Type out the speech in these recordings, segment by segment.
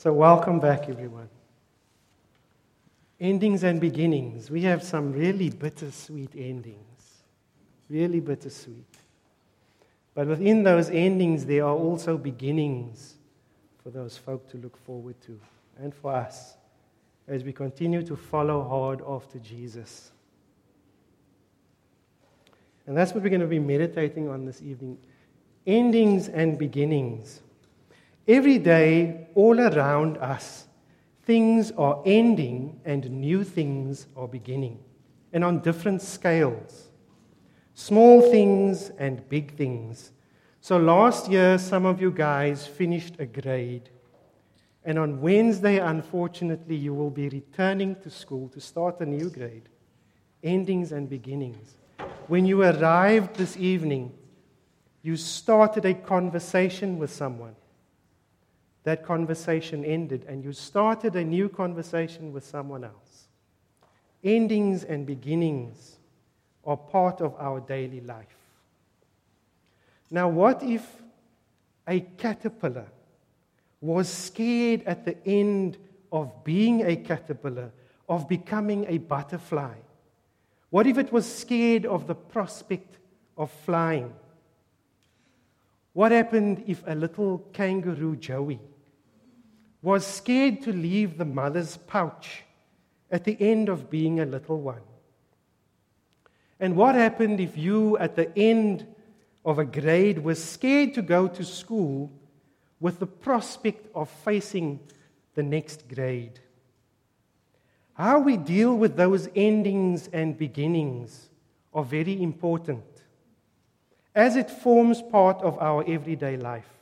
So, welcome back, everyone. Endings and beginnings. We have some really bittersweet endings. Really bittersweet. But within those endings, there are also beginnings for those folk to look forward to and for us as we continue to follow hard after Jesus. And that's what we're going to be meditating on this evening endings and beginnings. Every day, all around us, things are ending and new things are beginning, and on different scales. Small things and big things. So last year, some of you guys finished a grade. And on Wednesday, unfortunately, you will be returning to school to start a new grade. Endings and beginnings. When you arrived this evening, you started a conversation with someone that conversation ended and you started a new conversation with someone else. Endings and beginnings are part of our daily life. Now, what if a caterpillar was scared at the end of being a caterpillar, of becoming a butterfly? What if it was scared of the prospect of flying? What happened if a little kangaroo Joey was scared to leave the mother's pouch at the end of being a little one? And what happened if you, at the end of a grade, were scared to go to school with the prospect of facing the next grade? How we deal with those endings and beginnings are very important as it forms part of our everyday life.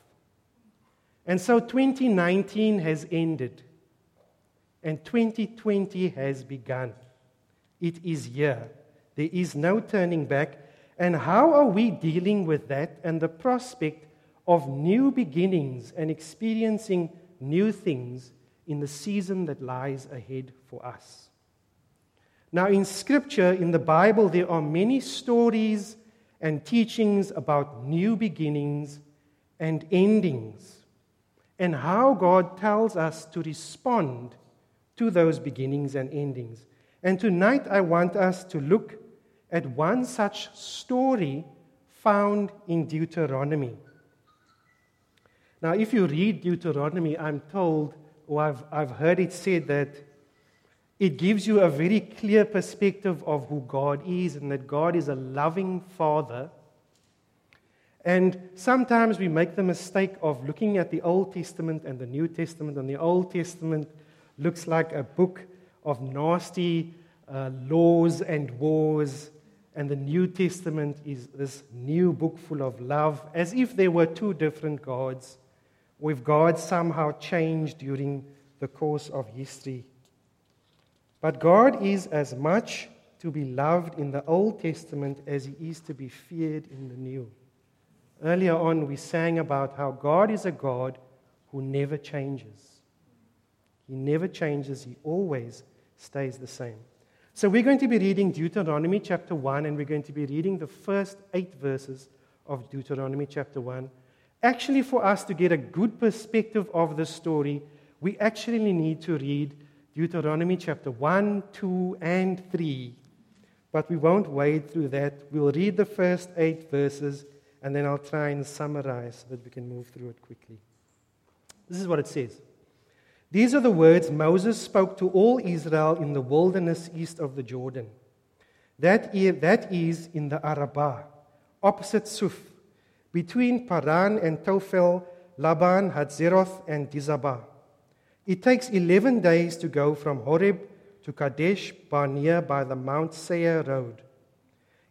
And so 2019 has ended and 2020 has begun. It is here. There is no turning back. And how are we dealing with that and the prospect of new beginnings and experiencing new things in the season that lies ahead for us? Now, in Scripture, in the Bible, there are many stories and teachings about new beginnings and endings and how God tells us to respond to those beginnings and endings. And tonight I want us to look at one such story found in Deuteronomy. Now, if you read Deuteronomy, I'm told, or I've, I've heard it said that it gives you a very clear perspective of who God is and that God is a loving Father and sometimes we make the mistake of looking at the Old Testament and the New Testament, and the Old Testament looks like a book of nasty uh, laws and wars, and the New Testament is this new book full of love, as if there were two different gods, with God somehow changed during the course of history. But God is as much to be loved in the Old Testament as he is to be feared in the New. Earlier on, we sang about how God is a God who never changes. He never changes, He always stays the same. So, we're going to be reading Deuteronomy chapter 1, and we're going to be reading the first eight verses of Deuteronomy chapter 1. Actually, for us to get a good perspective of the story, we actually need to read Deuteronomy chapter 1, 2, and 3. But we won't wade through that. We'll read the first eight verses and then I'll try and summarize so that we can move through it quickly. This is what it says. These are the words Moses spoke to all Israel in the wilderness east of the Jordan. That is in the Arabah, opposite Suph, between Paran and Tophel, Laban, Hazeroth, and Dizabah. It takes 11 days to go from Horeb to Kadesh Barnea by the Mount Seir road.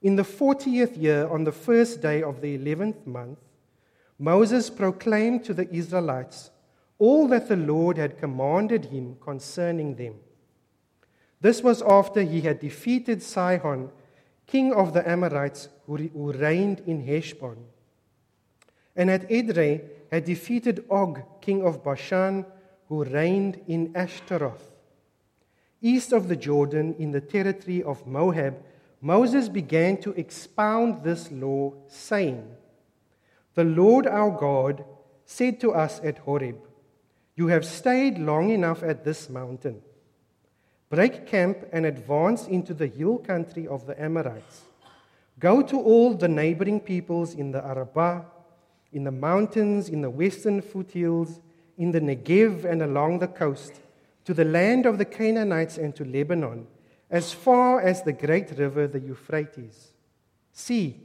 In the 40th year, on the first day of the 11th month, Moses proclaimed to the Israelites all that the Lord had commanded him concerning them. This was after he had defeated Sihon, king of the Amorites, who reigned in Heshbon, and at Edrei had defeated Og, king of Bashan, who reigned in Ashtaroth. East of the Jordan, in the territory of Moab, Moses began to expound this law, saying, The Lord our God said to us at Horeb, You have stayed long enough at this mountain. Break camp and advance into the hill country of the Amorites. Go to all the neighboring peoples in the Arabah, in the mountains, in the western foothills, in the Negev and along the coast, to the land of the Canaanites and to Lebanon, as far as the great river, the Euphrates. See,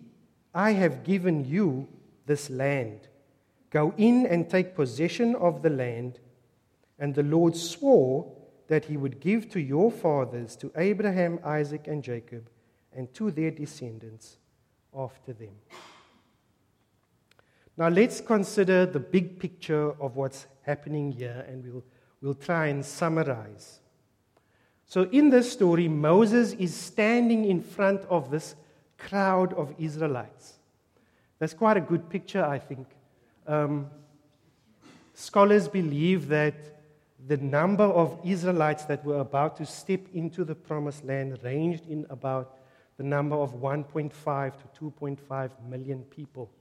I have given you this land. Go in and take possession of the land. And the Lord swore that he would give to your fathers, to Abraham, Isaac, and Jacob, and to their descendants after them. Now let's consider the big picture of what's happening here, and we'll, we'll try and summarize. So, in this story, Moses is standing in front of this crowd of Israelites. That's quite a good picture, I think. Um, scholars believe that the number of Israelites that were about to step into the promised land ranged in about the number of 1.5 to 2.5 million people.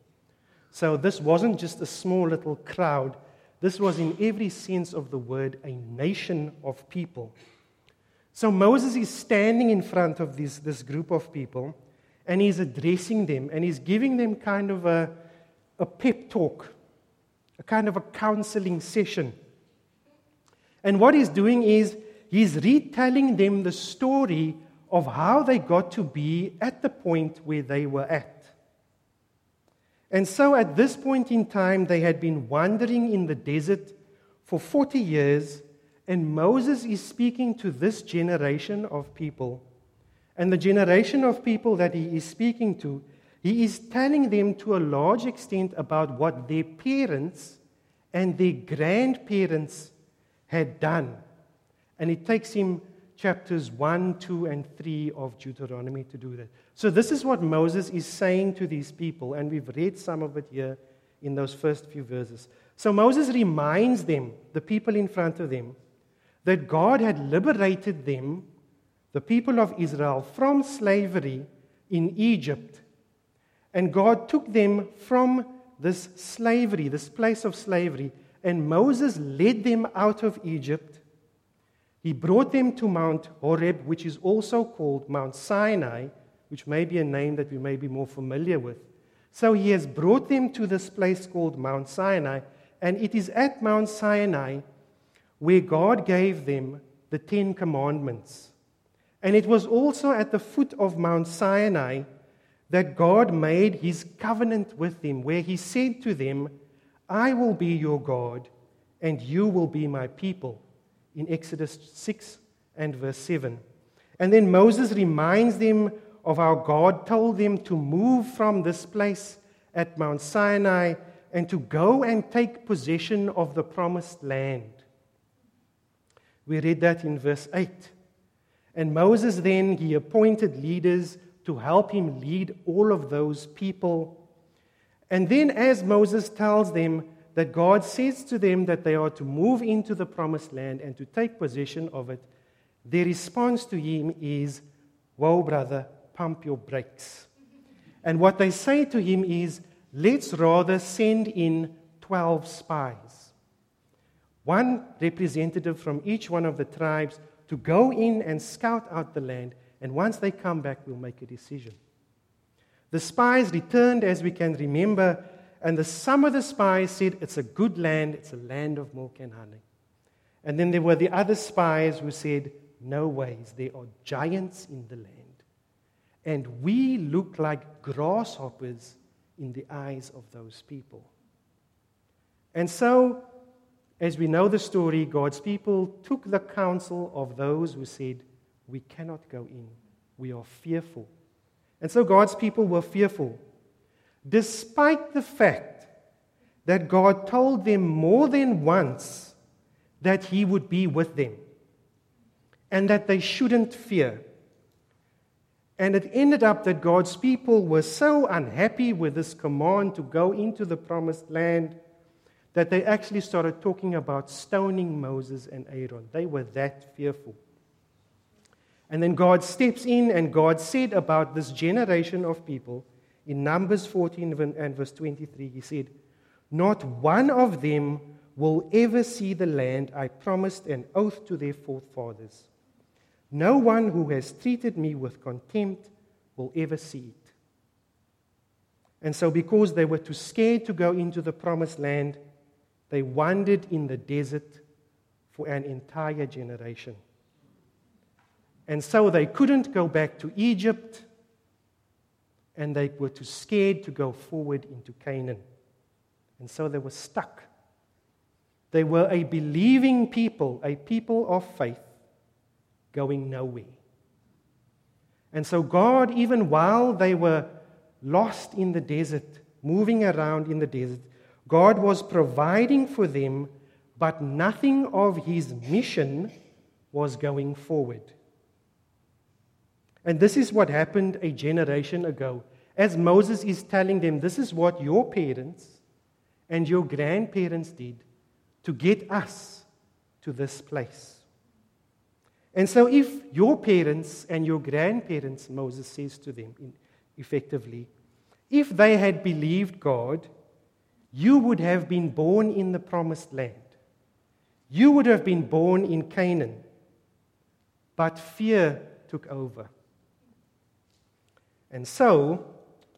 So this wasn't just a small little crowd, this was, in every sense of the word, a nation of people. So Moses is standing in front of this, this group of people and he's addressing them and he's giving them kind of a, a pep talk, a kind of a counseling session. And what he's doing is he's retelling them the story of how they got to be at the point where they were at. And so at this point in time, they had been wandering in the desert for 40 years, and Moses is speaking to this generation of people. And the generation of people that he is speaking to, he is telling them to a large extent about what their parents and their grandparents had done. And it takes him chapters 1, 2, and 3 of Deuteronomy to do that. So, this is what Moses is saying to these people, and we've read some of it here in those first few verses. So, Moses reminds them, the people in front of them, that God had liberated them, the people of Israel, from slavery in Egypt. And God took them from this slavery, this place of slavery, and Moses led them out of Egypt. He brought them to Mount Horeb, which is also called Mount Sinai, which may be a name that we may be more familiar with. So he has brought them to this place called Mount Sinai, and it is at Mount Sinai where God gave them the Ten Commandments. And it was also at the foot of Mount Sinai that God made his covenant with them, where he said to them, I will be your God, and you will be my people, in Exodus 6 and verse 7. And then Moses reminds them of how God told them to move from this place at Mount Sinai and to go and take possession of the promised land. We read that in verse 8. And Moses then, he appointed leaders to help him lead all of those people and then, as Moses tells them that God says to them that they are to move into the promised land and to take possession of it, their response to him is, Whoa, brother, pump your brakes. And what they say to him is, Let's rather send in 12 spies, one representative from each one of the tribes to go in and scout out the land. And once they come back, we'll make a decision. The spies returned, as we can remember, and the, some of the spies said, It's a good land, it's a land of milk and honey. And then there were the other spies who said, No ways, there are giants in the land. And we look like grasshoppers in the eyes of those people. And so, as we know the story, God's people took the counsel of those who said, We cannot go in, we are fearful. And so God's people were fearful, despite the fact that God told them more than once that He would be with them and that they shouldn't fear. And it ended up that God's people were so unhappy with this command to go into the promised land that they actually started talking about stoning Moses and Aaron. They were that fearful. And then God steps in, and God said about this generation of people in Numbers 14 and verse 23, He said, Not one of them will ever see the land I promised an oath to their forefathers. No one who has treated me with contempt will ever see it. And so, because they were too scared to go into the promised land, they wandered in the desert for an entire generation. And so they couldn't go back to Egypt, and they were too scared to go forward into Canaan. And so they were stuck. They were a believing people, a people of faith, going nowhere. And so, God, even while they were lost in the desert, moving around in the desert, God was providing for them, but nothing of His mission was going forward. And this is what happened a generation ago. As Moses is telling them, this is what your parents and your grandparents did to get us to this place. And so, if your parents and your grandparents, Moses says to them effectively, if they had believed God, you would have been born in the promised land. You would have been born in Canaan. But fear took over. And so,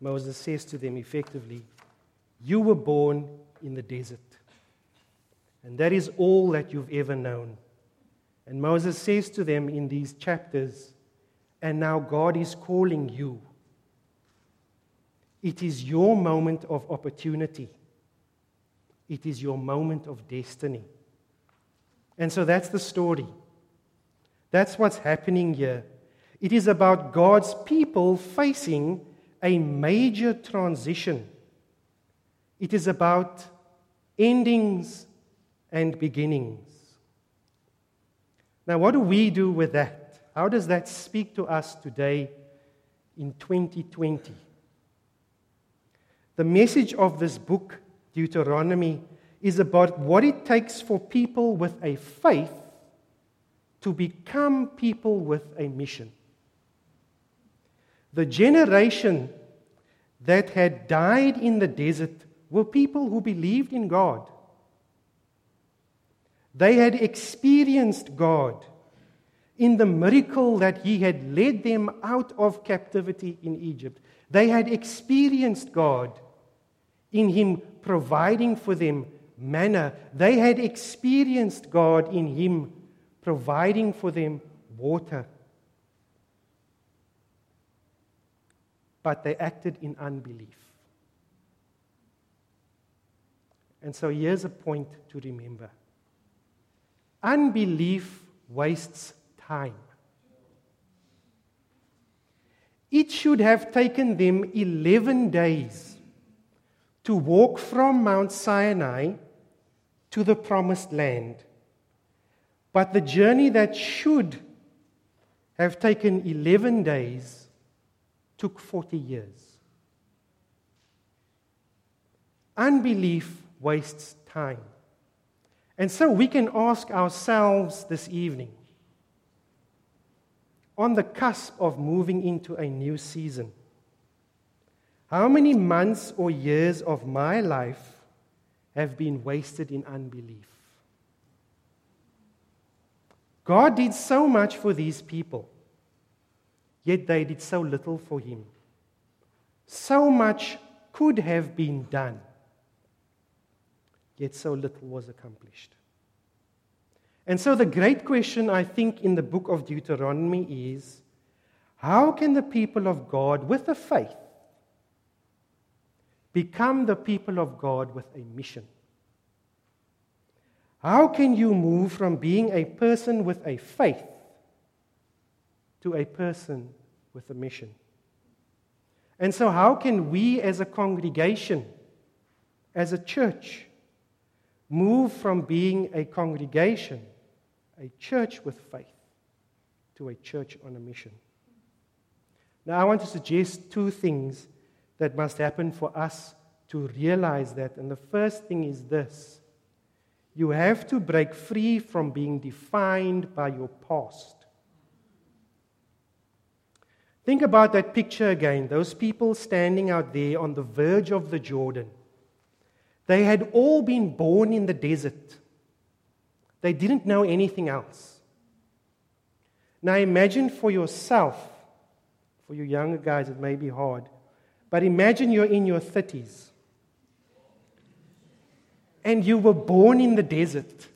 Moses says to them effectively, You were born in the desert. And that is all that you've ever known. And Moses says to them in these chapters, And now God is calling you. It is your moment of opportunity. It is your moment of destiny. And so that's the story. That's what's happening here. It is about God's people facing a major transition. It is about endings and beginnings. Now, what do we do with that? How does that speak to us today in 2020? The message of this book, Deuteronomy, is about what it takes for people with a faith to become people with a mission. The generation that had died in the desert were people who believed in God. They had experienced God in the miracle that He had led them out of captivity in Egypt. They had experienced God in Him providing for them manna. They had experienced God in Him providing for them water. But they acted in unbelief. And so here's a point to remember. Unbelief wastes time. It should have taken them 11 days to walk from Mount Sinai to the promised land. But the journey that should have taken 11 days took 40 years. Unbelief wastes time. And so we can ask ourselves this evening, on the cusp of moving into a new season, how many months or years of my life have been wasted in unbelief? God did so much for these people, yet they did so little for Him. So much could have been done yet so little was accomplished. And so, the great question, I think, in the book of Deuteronomy is how can the people of God, with the faith, become the people of God with a mission? How can you move from being a person with a faith to a person with a mission? And so, how can we as a congregation, as a church, move from being a congregation, a church with faith, to a church on a mission. Now, I want to suggest two things that must happen for us to realize that. And the first thing is this you have to break free from being defined by your past. Think about that picture again those people standing out there on the verge of the Jordan. They had all been born in the desert. They didn't know anything else. Now imagine for yourself, for you younger guys, it may be hard, but imagine you're in your 30s and you were born in the desert.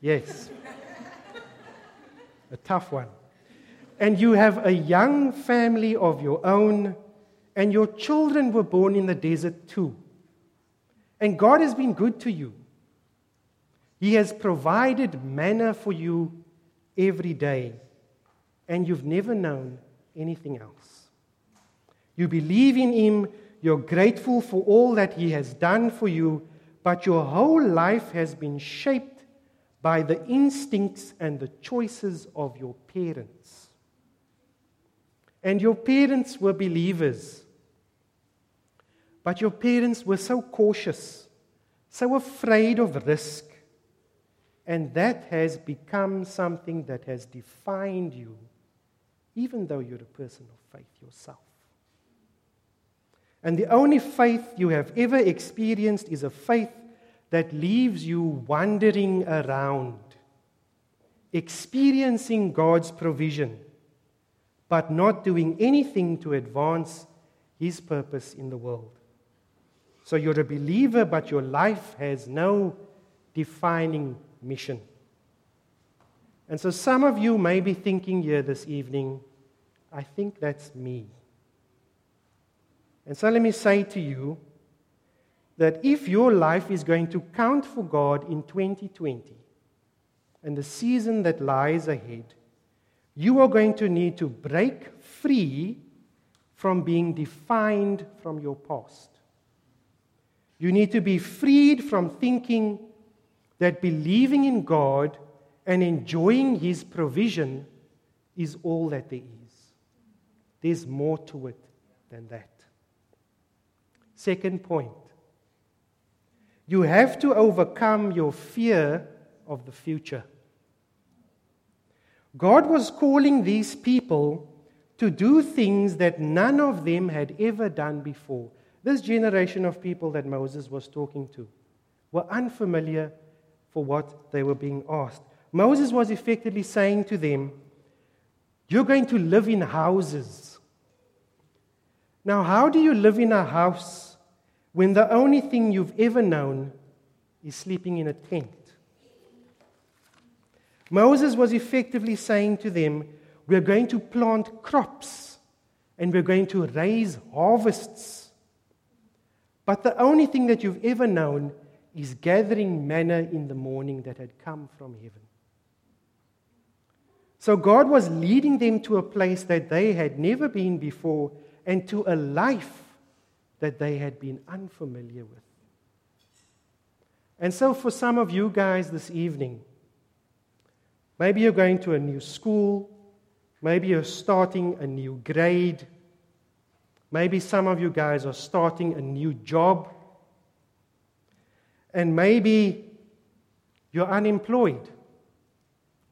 Yes. a tough one. And you have a young family of your own, and your children were born in the desert too. And God has been good to you. He has provided manna for you every day, and you've never known anything else. You believe in Him, you're grateful for all that He has done for you, but your whole life has been shaped by the instincts and the choices of your parents. And your parents were believers. But your parents were so cautious, so afraid of risk. And that has become something that has defined you, even though you're a person of faith yourself. And the only faith you have ever experienced is a faith that leaves you wandering around, experiencing God's provision, but not doing anything to advance His purpose in the world. So you're a believer, but your life has no defining mission. And so some of you may be thinking here this evening, I think that's me. And so let me say to you that if your life is going to count for God in 2020 and the season that lies ahead, you are going to need to break free from being defined from your past. You need to be freed from thinking that believing in God and enjoying His provision is all that there is. There's more to it than that. Second point you have to overcome your fear of the future. God was calling these people to do things that none of them had ever done before. This generation of people that Moses was talking to were unfamiliar for what they were being asked. Moses was effectively saying to them, You're going to live in houses. Now, how do you live in a house when the only thing you've ever known is sleeping in a tent? Moses was effectively saying to them, We're going to plant crops and we're going to raise harvests but the only thing that you've ever known is gathering manna in the morning that had come from heaven. So God was leading them to a place that they had never been before and to a life that they had been unfamiliar with. And so, for some of you guys this evening, maybe you're going to a new school, maybe you're starting a new grade. Maybe some of you guys are starting a new job. And maybe you're unemployed.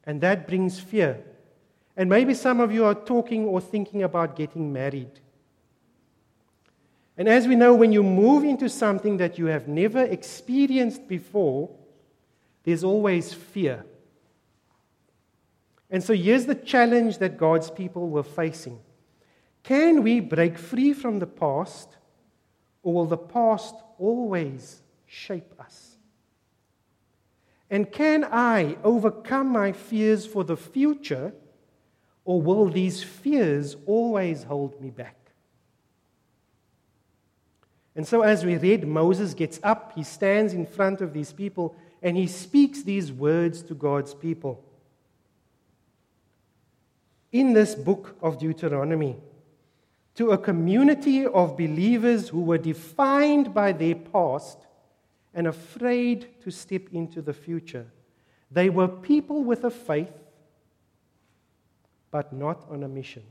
And that brings fear. And maybe some of you are talking or thinking about getting married. And as we know, when you move into something that you have never experienced before, there's always fear. And so here's the challenge that God's people were facing can we break free from the past, or will the past always shape us? And can I overcome my fears for the future, or will these fears always hold me back? And so, as we read, Moses gets up, he stands in front of these people, and he speaks these words to God's people. In this book of Deuteronomy, to a community of believers who were defined by their past and afraid to step into the future. They were people with a faith, but not on a mission.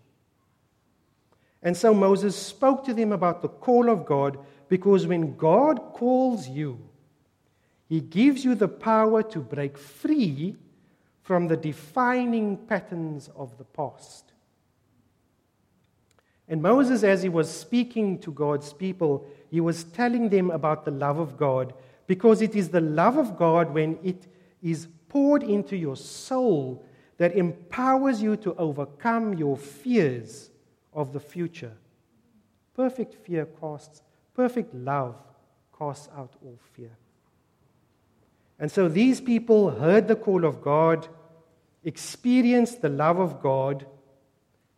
And so Moses spoke to them about the call of God because when God calls you, he gives you the power to break free from the defining patterns of the past. And Moses, as he was speaking to God's people, he was telling them about the love of God because it is the love of God when it is poured into your soul that empowers you to overcome your fears of the future. Perfect fear casts, perfect love casts out all fear. And so these people heard the call of God, experienced the love of God,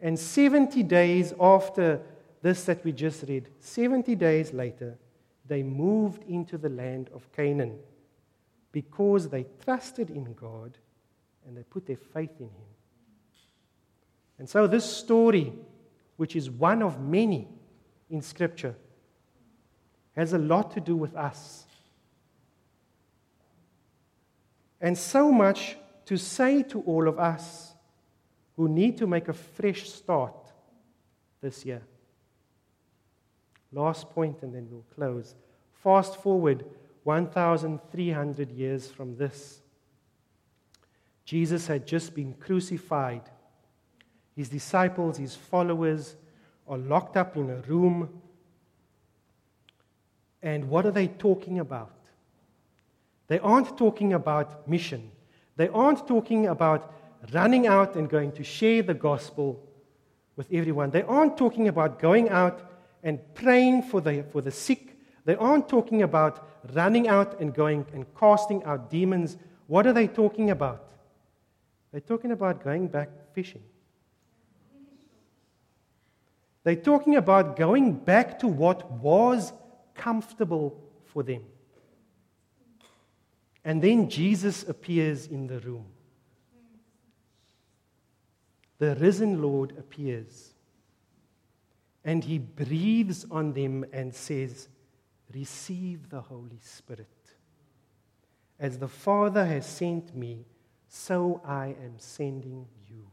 and 70 days after this that we just read, 70 days later, they moved into the land of Canaan because they trusted in God and they put their faith in Him. And so, this story, which is one of many in Scripture, has a lot to do with us. And so much to say to all of us who need to make a fresh start this year. Last point, and then we'll close. Fast forward 1,300 years from this. Jesus had just been crucified. His disciples, his followers, are locked up in a room. And what are they talking about? They aren't talking about mission. They aren't talking about running out and going to share the gospel with everyone. They aren't talking about going out and praying for the, for the sick. They aren't talking about running out and going and casting out demons. What are they talking about? They're talking about going back fishing. They're talking about going back to what was comfortable for them. And then Jesus appears in the room. The risen Lord appears. And he breathes on them and says, Receive the Holy Spirit. As the Father has sent me, so I am sending you.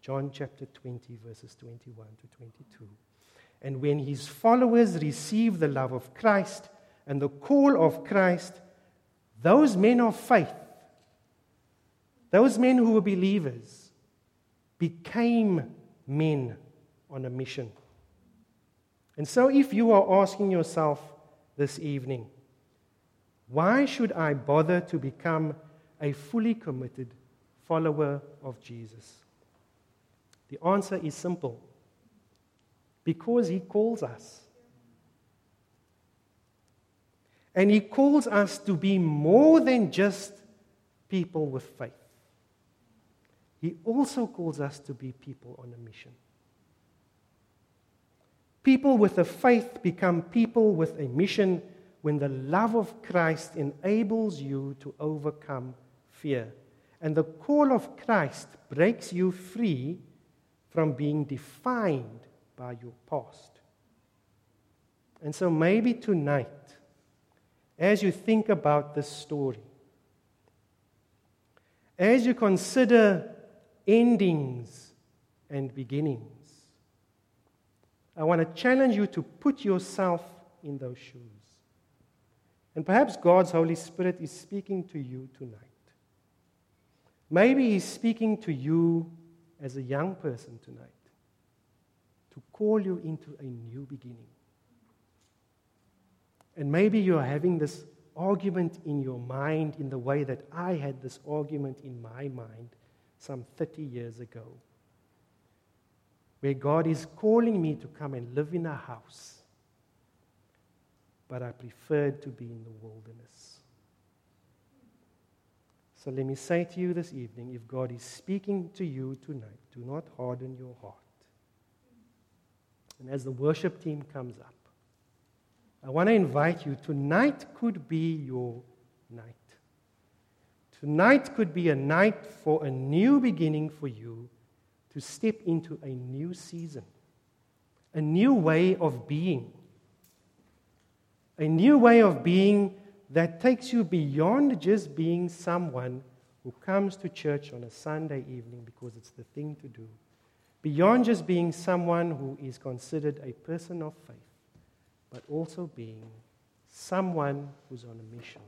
John chapter 20, verses 21 to 22. And when his followers receive the love of Christ and the call of Christ, those men of faith, those men who were believers, became men on a mission. And so, if you are asking yourself this evening, why should I bother to become a fully committed follower of Jesus? The answer is simple because he calls us. And he calls us to be more than just people with faith. He also calls us to be people on a mission. People with a faith become people with a mission when the love of Christ enables you to overcome fear. And the call of Christ breaks you free from being defined by your past. And so maybe tonight, as you think about this story, as you consider endings and beginnings, I want to challenge you to put yourself in those shoes. And perhaps God's Holy Spirit is speaking to you tonight. Maybe He's speaking to you as a young person tonight to call you into a new beginning. And maybe you're having this argument in your mind in the way that I had this argument in my mind some 30 years ago where God is calling me to come and live in a house, but I preferred to be in the wilderness. So let me say to you this evening if God is speaking to you tonight, do not harden your heart. And as the worship team comes up, I want to invite you tonight could be your night. Tonight could be a night for a new beginning for you to step into a new season, a new way of being, a new way of being that takes you beyond just being someone who comes to church on a Sunday evening because it's the thing to do, beyond just being someone who is considered a person of faith, but also being someone who's on a mission.